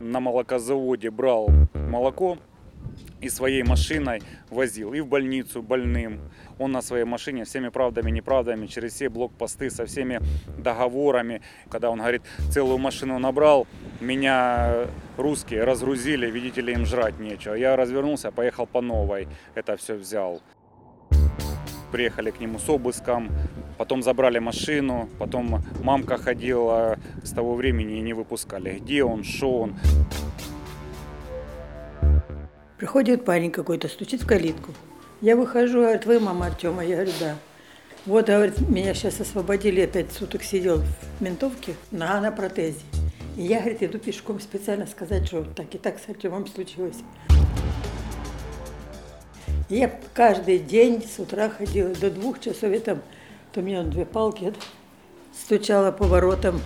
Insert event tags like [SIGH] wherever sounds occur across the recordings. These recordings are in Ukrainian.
На молокозаводе брал молоко и своей машиной возил и в больницу больным. Он на своей машине всеми правдами неправдами через все блокпосты со всеми договорами. Когда он говорит, целую машину набрал, меня русские разгрузили, видите ли, им жрать нечего. Я развернулся, поехал по новой, это все взял. Приехали к нему с обыском, потом забрали машину, потом мамка ходила с того времени и не выпускали. Где он, что он, Приходит парень какой-то, стучит в калитку. Я выхожу, говорит, вы мама Артема? Я говорю, да. Вот, говорит, меня сейчас освободили, я пять суток сидел в ментовке, нога на протезе. И я, говорит, иду пешком специально сказать, что так и так с Артемом случилось. Я каждый день с утра ходила до двух часов, я там, у меня две палки, я стучала по воротам.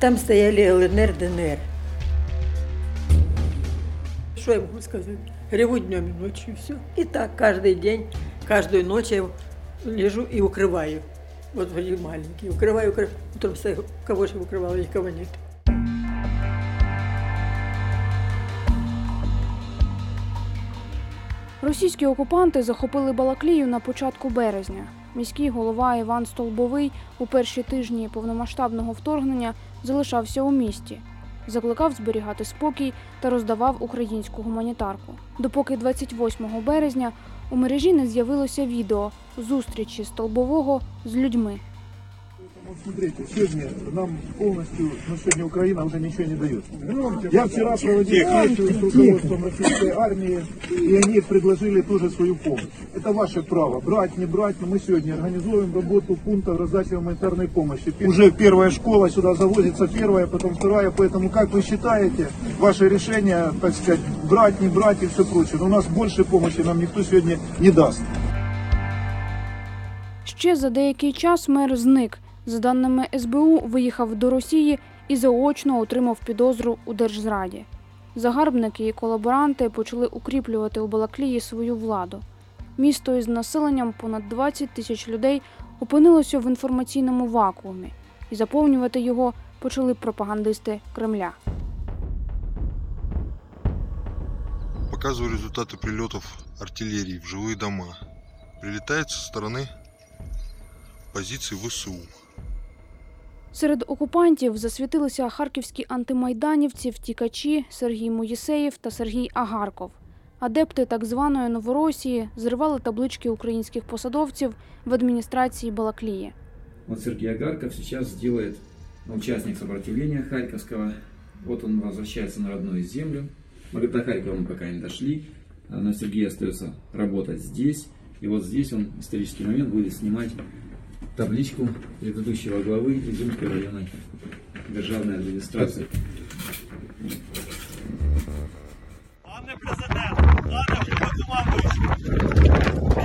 Там стояли ЛНР, ДНР. Что я могу сказать? Реву днем и ночью, и все. И так каждый день, каждую ночь я лежу и укрываю. Вот были маленькие. Укрываю, укрываю. Утром встаю, кого же укрывала, никого нет. Російські окупанти захопили Балаклію на початку березня. Міський голова Іван Столбовий у перші тижні повномасштабного вторгнення залишався у місті, закликав зберігати спокій та роздавав українську гуманітарку. Допоки 28 березня у мережі не з'явилося відео зустрічі Столбового з людьми. Вот смотрите, сегодня нам полностью, ну сегодня Украина уже ничего не дает. Я вчера проводил встречу с руководством российской армии, и они предложили тоже свою помощь. Это ваше право, брать, не брать, но мы сегодня организуем работу пункта раздачи гуманитарной помощи. Уже первая школа сюда завозится, первая, потом вторая, поэтому как вы считаете, ваше решение, так сказать, брать, не брать и все прочее. Но у нас больше помощи нам никто сегодня не даст. Ще за деякий час мер зник. За даними СБУ, виїхав до Росії і заочно отримав підозру у держзраді. Загарбники і колаборанти почали укріплювати у Балаклії свою владу. Місто із населенням понад 20 тисяч людей опинилося в інформаційному вакуумі, і заповнювати його почали пропагандисти Кремля. Показываю результаты прилетов артиллерии в жилые дома. Прилетает со стороны позиций ВСУ. Серед окупантів засвітилися харківські антимайданівці, втікачі Сергій Моїсеєв та Сергій Агарков. Адепти так званої Новоросії зривали таблички українських посадовців в адміністрації Балаклії. Вот Сергей Агарков сейчас делает участник сопротивления Харьковского. Вот он возвращается на родную землю. Мы до Харькова мы пока не дошли, но Сергей остается работать здесь. И вот здесь он в исторический момент будет снимать табличку предыдущего главы Изюмской районной державной администрации. Пане президент, пане головнокомандуючий,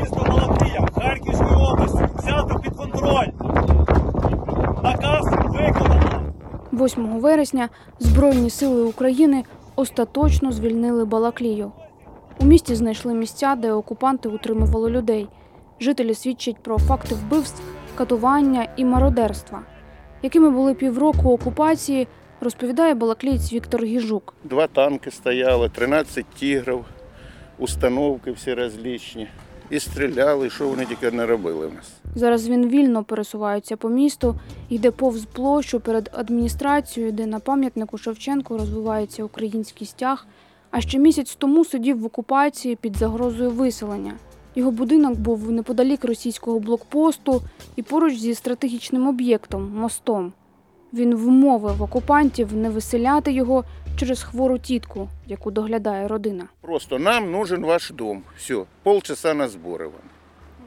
місто Балаклія, Харківської області взято під контроль. Наказ виконано. 8 вересня Збройні сили України остаточно звільнили Балаклію. У місті знайшли місця, де окупанти утримували людей. Жителі свідчать про факти вбивств, катування і мародерства. Якими були півроку окупації, розповідає балаклієць Віктор Гіжук. Два танки стояли, 13 тігрів, установки всі розлічні. І стріляли, і що вони тільки не робили в нас. Зараз він вільно пересувається по місту, йде повз площу перед адміністрацією, де на пам'ятнику Шевченку розвивається український стяг. А ще місяць тому сидів в окупації під загрозою виселення. Його будинок був неподалік російського блокпосту і поруч зі стратегічним об'єктом мостом. Він вмовив окупантів не виселяти його через хвору тітку, яку доглядає родина. Просто нам нужен ваш дом. Все, полчаса на збори вам.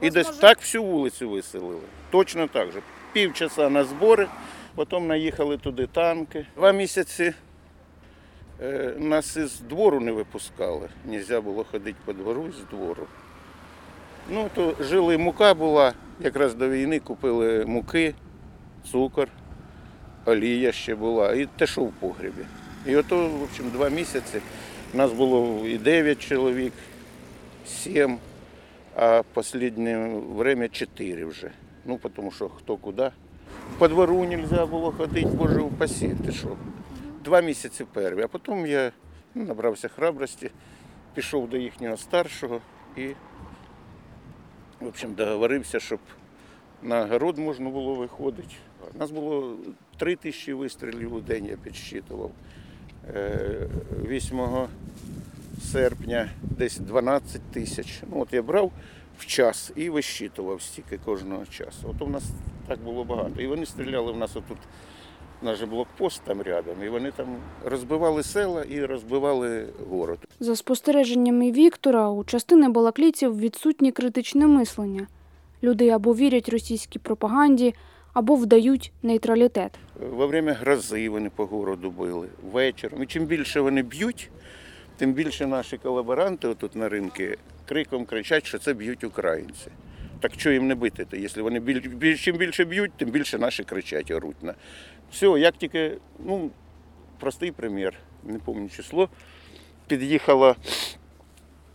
І десь так всю вулицю виселили. Точно так же. Півчаса на збори, потім наїхали туди танки. Два місяці е, нас із двору не випускали. Нельзя було ходити по двору з двору. Ну, то жили, мука була, якраз до війни купили муки, цукор, олія ще була, і те, що в погрібі. І ото, в общем, два місяці. Нас було і 9 чоловік, 7, а в останнє время 4 вже. Ну, тому що хто куди. По двору не можна було ходити, боже упаси, ти що. два місяці перші, а потім я ну, набрався храбрості, пішов до їхнього старшого і, в общем, договорився, щоб на город можна було виходити. У нас було три тисячі вистрілів у день, я підсчитував. Е, 8 серпня десь 12 тисяч. Ну, от я брав в час і висчитував стільки кожного часу. От у нас так було багато. І вони стріляли в нас отут, наш блокпост там рядом, і вони там розбивали села і розбивали город. За спостереженнями Віктора, у частини балаклійців відсутнє критичне мислення. Люди або вірять російській пропаганді, або вдають нейтралітет. Во время грози вони по городу били вечором. І чим більше вони б'ють, тим більше наші колаборанти отут на ринку криком кричать, що це б'ють українці. Так що їм не бити? то Якщо вони біль, чим більше б'ють, тим більше наші кричать, оруть. на. Все, як тільки, ну, простий примір, не пам'ятаю число, під'їхала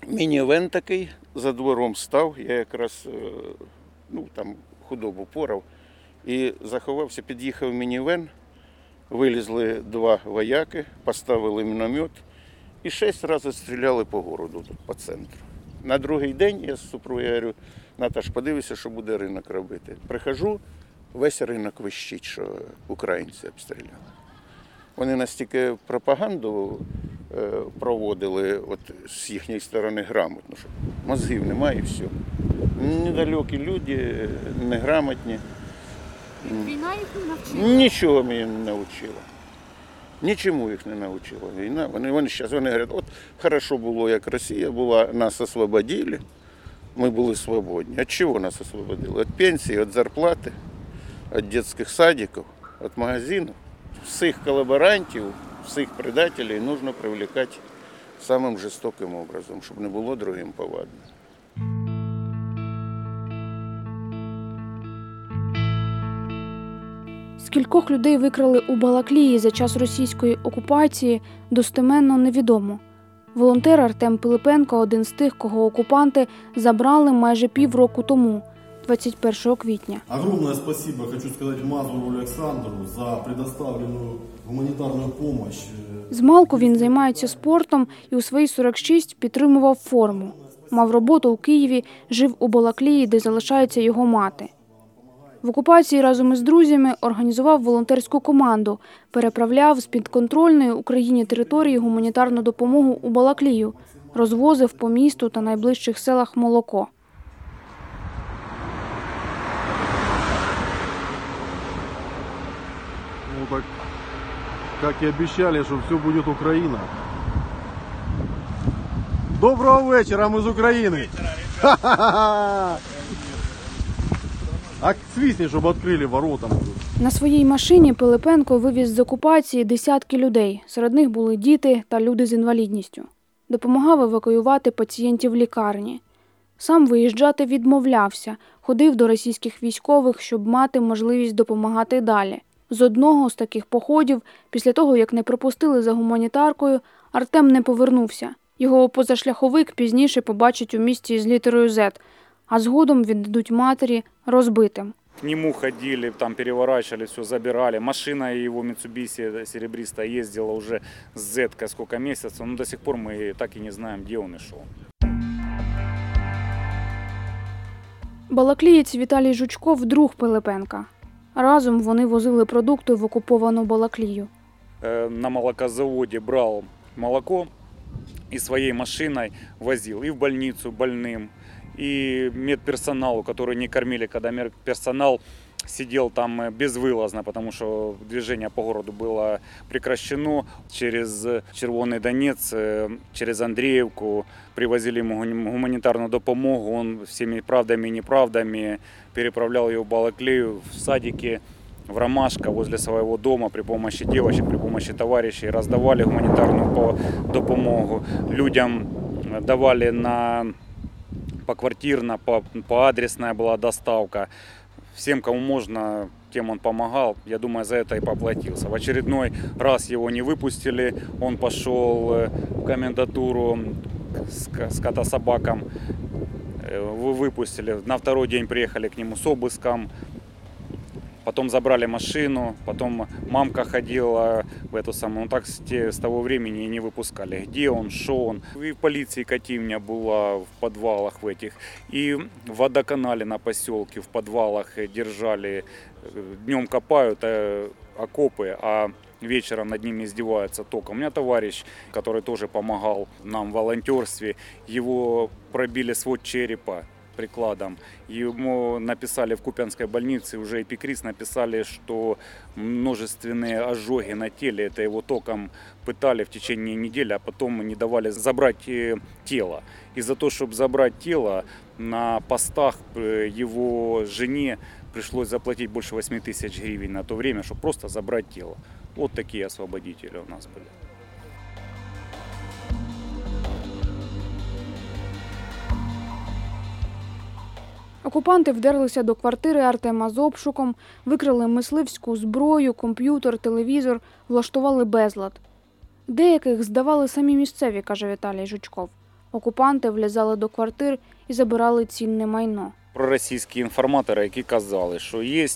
мінівен такий, за двором став, я якраз е, ну, там худобу порав і заховався, під'їхав мінівен, вилізли два вояки, поставили міномет і шість разів стріляли по городу, по центру. На другий день я з супругою говорю, Наташ, подивися, що буде ринок робити. Прихожу, весь ринок вищить, що українці обстріляли. Вони настільки пропаганду е, проводили от, з їхньої сторони грамотно, що мозгів немає і все. Недалекі люди, неграмотні. Війна їх не навчила. Нічого мені не навчила. Нічому їх не навчила війна. Вони, вони зараз вони говорять, от хорошо було, як Росія була, нас освободили, ми були свободні. Від чого нас освободили? Від пенсії, від зарплати, від дитячих садиків, від магазинів. Всіх колаборантів, всіх предателей потрібно привлекати самим жорстоким образом, щоб не було другим повадно. Скількох людей викрали у Балаклії за час російської окупації, достеменно невідомо. Волонтер Артем Пилипенко один з тих, кого окупанти забрали майже півроку тому, 21 квітня. Огромное спасибо хочу сказать Мазуру Александру за предоставленную гуманитарную помощь. Змалку він займається спортом і у свої 46 підтримував форму. Мав роботу у Києві, жив у Балаклії, де залишається його мати. В окупації разом із друзями організував волонтерську команду, переправляв з підконтрольної Україні території гуманітарну допомогу у Балаклію, розвозив по місту та найближчих селах молоко. Ну так, как и обещали, что все будет Украина. Доброго вечера, мы из Украины. Ха-ха-ха! [LAUGHS] [LAUGHS] А свистни, чтобы открыли ворота. На своїй машині Пилипенко вивіз з окупації десятки людей. Серед них були діти та люди з інвалідністю. Допомагав евакуювати пацієнтів лікарні. Сам виїжджати відмовлявся, ходив до російських військових, щоб мати можливість допомагати далі. З одного з таких походів, після того як не пропустили за гуманітаркою, Артем не повернувся. Його позашляховик пізніше побачать у місті з літерою Z, а згодом віддадуть матері розбитим. К нему ходили, там переворачивали, все забирали. Машина его Mitsubishi серебристая ездила уже с Z сколько месяцев, но до сих пор мы так и не знаем, где он и шел. Балаклієць Віталій Жучков друг Пилипенка. Разом вони возили продукти в окуповану Балаклію. Э, На молокозаводе брал молоко и своей машиной возил и в больницу больным, и медперсоналу, который не кормили, когда медперсонал сидел там э, безвылазно, потому что движение по городу было прекращено. Через Червоный Донец, э, через Андреевку привозили ему гуни- гуманитарную допомогу. Он всеми правдами и неправдами переправлял ее в Балаклею, в садике, в Ромашка возле своего дома при помощи девочек, при помощи товарищей раздавали гуманитарную по- допомогу. Людям э, давали на поквартирно, по, по адресная была доставка. Всем, кому можно, тем он помогал. Я думаю, за это и поплатился. В очередной раз его не выпустили. Он пошел э, в комендатуру с, ко- с котособаком. Э, Вы выпустили. На второй день приехали к нему с обыском. Потом забрали машину, потом мамка ходила в эту самую, ну так с, те- с того времени и не выпускали. Где он, что он. И в полиции Кативня была в подвалах в этих. И в водоканале на поселке в подвалах э, держали. Днем копают э, окопы, а вечером над ними издеваются током. У меня товарищ, который тоже помогал нам в волонтерстве, его пробили свод черепа Прикладом. Ему написали в Купянской больнице, уже эпикриз написали, что множественные ожоги на теле, это его током пытали в течение недели, а потом не давали забрать э, тело. И за то, чтобы забрать тело, на постах э, его жене пришлось заплатить больше 8 тысяч гривен на то время, чтобы просто забрать тело. Вот такие освободители у нас были. Окупанти вдерлися до квартири Артема з обшуком, викрали мисливську зброю, комп'ютер, телевізор, влаштували безлад. Деяких здавали самі місцеві, каже Віталій Жучков. Окупанти влізали до квартир і забирали цінне майно. проросійські інформатори, які казали, що є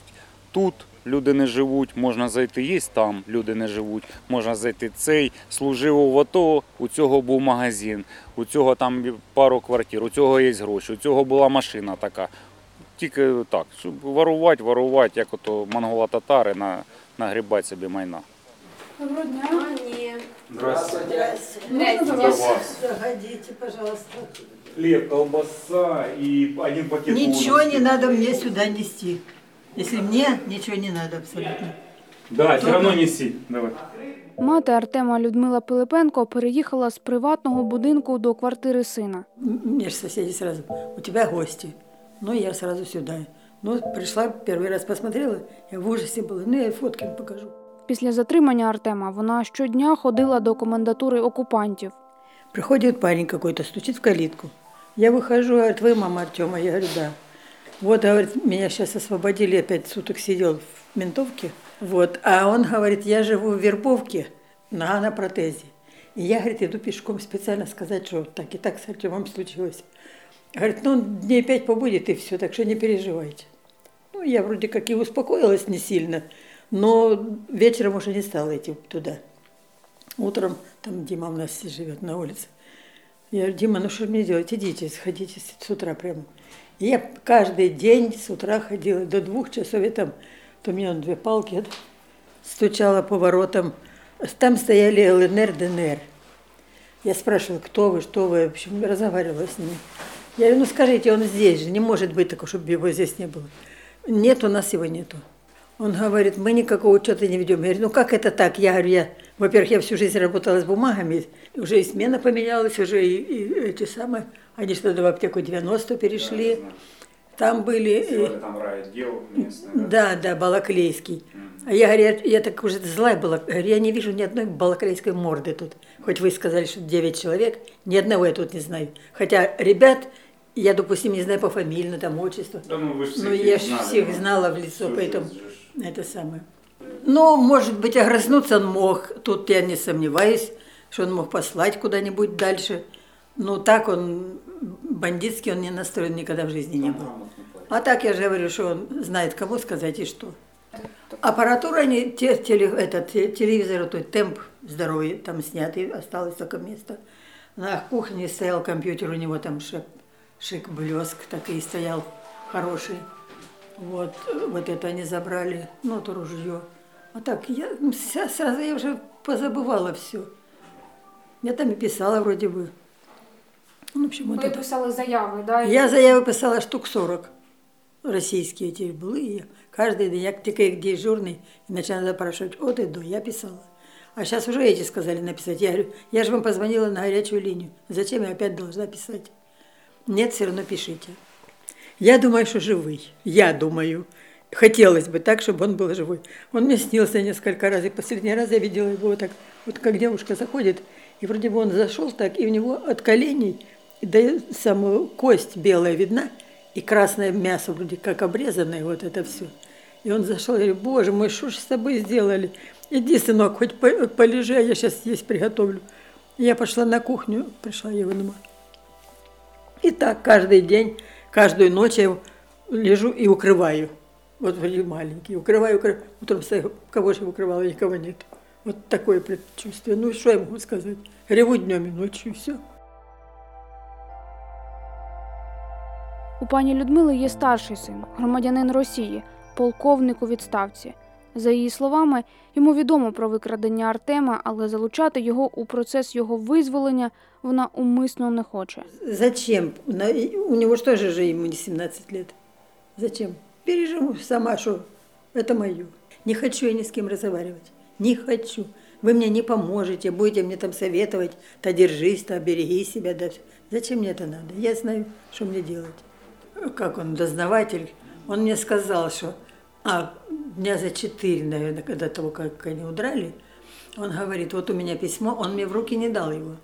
тут люди не живуть, можна зайти, є там люди не живуть, можна зайти цей, служив в АТО, у цього був магазин, у цього там пару квартир, у цього є гроші, у цього була машина така. Тільки так, щоб ворувати, ворувати, як ото монголо-татари на, нагрібати собі майна. Доброго дня. Здравствуйте. Заходите, пожалуйста. Хліб, колбаса і один пакет. Ничего не надо мне сюда нести. Если мне ничего не надо абсолютно. Да, все одно неси. Давай. Мати Артема Людмила Пилипенко переїхала з приватного будинку до квартири сина. М- Мне же соседи сразу, у тебя гости. Ну, я сразу сюда. Ну, пришла, первый раз посмотрела, я в ужасе была. Ну, я и фотки вам покажу. Після затримання Артема вона щодня ходила до комендатури окупантів. Приходит парень какой-то, стучит в калитку. Я выхожу, говорит, вы мама Артема? Я говорю, да. Вот, говорит, меня сейчас освободили, я пять суток сидел в ментовке. Вот, а он говорит, я живу в Вербовке, нога на протезе. И я, говорит, иду пешком специально сказать, что так и так с Артемом случилось. Говорит, ну, дней пять побудет и все, так что не переживайте. Ну, я вроде как и успокоилась не сильно, но вечером уже не стала идти туда. Утром, там Дима у нас живет на улице. Я говорю, Дима, ну что мне делать? Идите, сходите с утра прямо. Я каждый день с утра ходила до двух часов, и там, то у меня две палки, стучала по воротам. Там стояли ЛНР, ДНР. Я спрашивала, кто вы, что вы, в общем, разговаривала с ними. Я говорю, ну скажите, он здесь же, не может быть такого, чтобы его здесь не было. Нет, у нас его нету. Он говорит, мы никакого учета не ведем. Я говорю, ну как это так? Я говорю, я, во-первых, я всю жизнь работала с бумагами, уже и смена поменялась, уже и, и эти самые, они что то в аптеку 90 перешли. Там были... э, Там райотдел да, да, Балаклейский. А я, говорю, я, я так уже злая была. Говорю, я не вижу ни одной балаклейской морды тут. Хоть вы сказали, что 9 человек, ни одного я тут не знаю. Хотя ребят, я, допустим, не знаю по фамилии, там отчество. Да ну вы же Ну, я же всех знала в лицо, поэтому это самое. Но, может быть, огрызнуться он мог. Тут я не сомневаюсь, что он мог послать куда-нибудь дальше. Но так он, бандитский он не настроен никогда в жизни не был. А так я же говорю, что он знает, кому сказать и что. Аппаратура, не, те, теле, этот, те- телевизор, тот темп здоровый, там снятый, осталось только место. На кухне стоял компьютер, у него там шик, шик блеск такой стоял хороший. Вот, вот это они забрали, ну, то ружье. А так, я ну, ся- сразу я уже позабывала все. Я там и писала вроде бы. Ну, в общем, вот Ви это. писали заяви, да? Я заявы писала штук 40. Російські ті були. І кожен день, як тільки як дежурний, і починали запрашивать от і до, я писала. А сейчас уже эти сказали написать. Я говорю, я же вам позвонила на горячую линию. Зачем я опять должна писать? Нет, все равно пишите. Я думаю, что живый. Я думаю. Хотелось бы так, чтобы он был живой. Он мне снился несколько раз. И последний раз я видела его вот так, вот как девушка заходит, и вроде бы он зашел так, и у него от коленей до самую кость белая видна, и красное мясо вроде как обрезанное, вот это все. И он зашел, я говорю, боже мой, что ж с тобой сделали? Иди, сынок, хоть по- полежи, а я сейчас есть приготовлю. Я пошла на кухню, пришла его дома. И так каждый день, каждую ночь я лежу и укрываю. Вот вроде маленький. Укрываю, укрываю. Утром встаю, кого же укрывала, никого нет. Вот такое предчувствие. Ну, что я могу сказать? Реву днем и ночью, и все. У пані Людмили є старший син, громадянин Росії, полковник у відставці. За її словами, йому відомо про викрадення Артема, але залучати його у процес його визволення вона умисно не хоче. Зачем? На- У него что же же ему не 17 лет? Зачем? Переживу сама, что это мое. Не хочу я ни с кем разговаривать. Не хочу. Вы мне не поможете, будете мне там советовать, то держись, то береги себя. Да. Зачем мне это надо? Я знаю, что мне делать. Как он, дознаватель, он мне сказал, что а, дня за четыре, наверное, когда того, как они удрали, он говорит, вот у меня письмо, он мне в руки не дал его.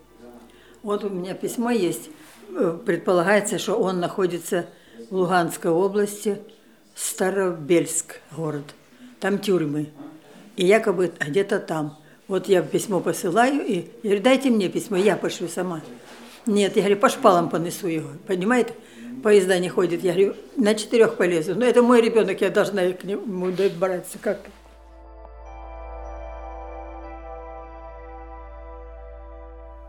Вот у меня письмо есть. Э, Предполагается, что он находится в Луганской области, Старобельск город. Там тюрьмы. И якобы где-то там. Вот я письмо посылаю, и я говорю, дайте мне письмо, я пошлю сама. Нет, я говорю, по шпалам понесу его, понимаете? Поезда не ходят. Я говорю, на четырех полезу. Но это мой ребенок, я должна к нему добраться. Как?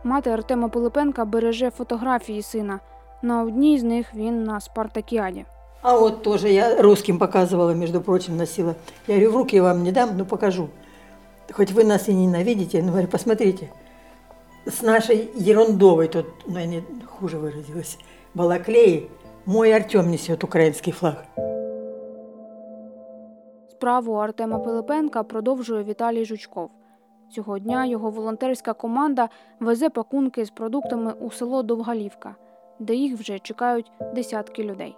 Мати Артема Пилипенка береже фотографії сина. На одній з них він на спартакіаді. А вот тоже я русским показывала, между прочим, носила. Я говорю, в руки вам не дам, но покажу. Хоть вы нас и ненавидите, но говорю, посмотрите, с нашей ерундовой, тут, ну, я не хуже выразилась, балаклеи, мой Артем несет украинский флаг. Справу Артема Пилипенка продовжує Віталій Жучков. Цього дня його волонтерська команда везе пакунки з продуктами у село Довгалівка, де їх вже чекають десятки людей.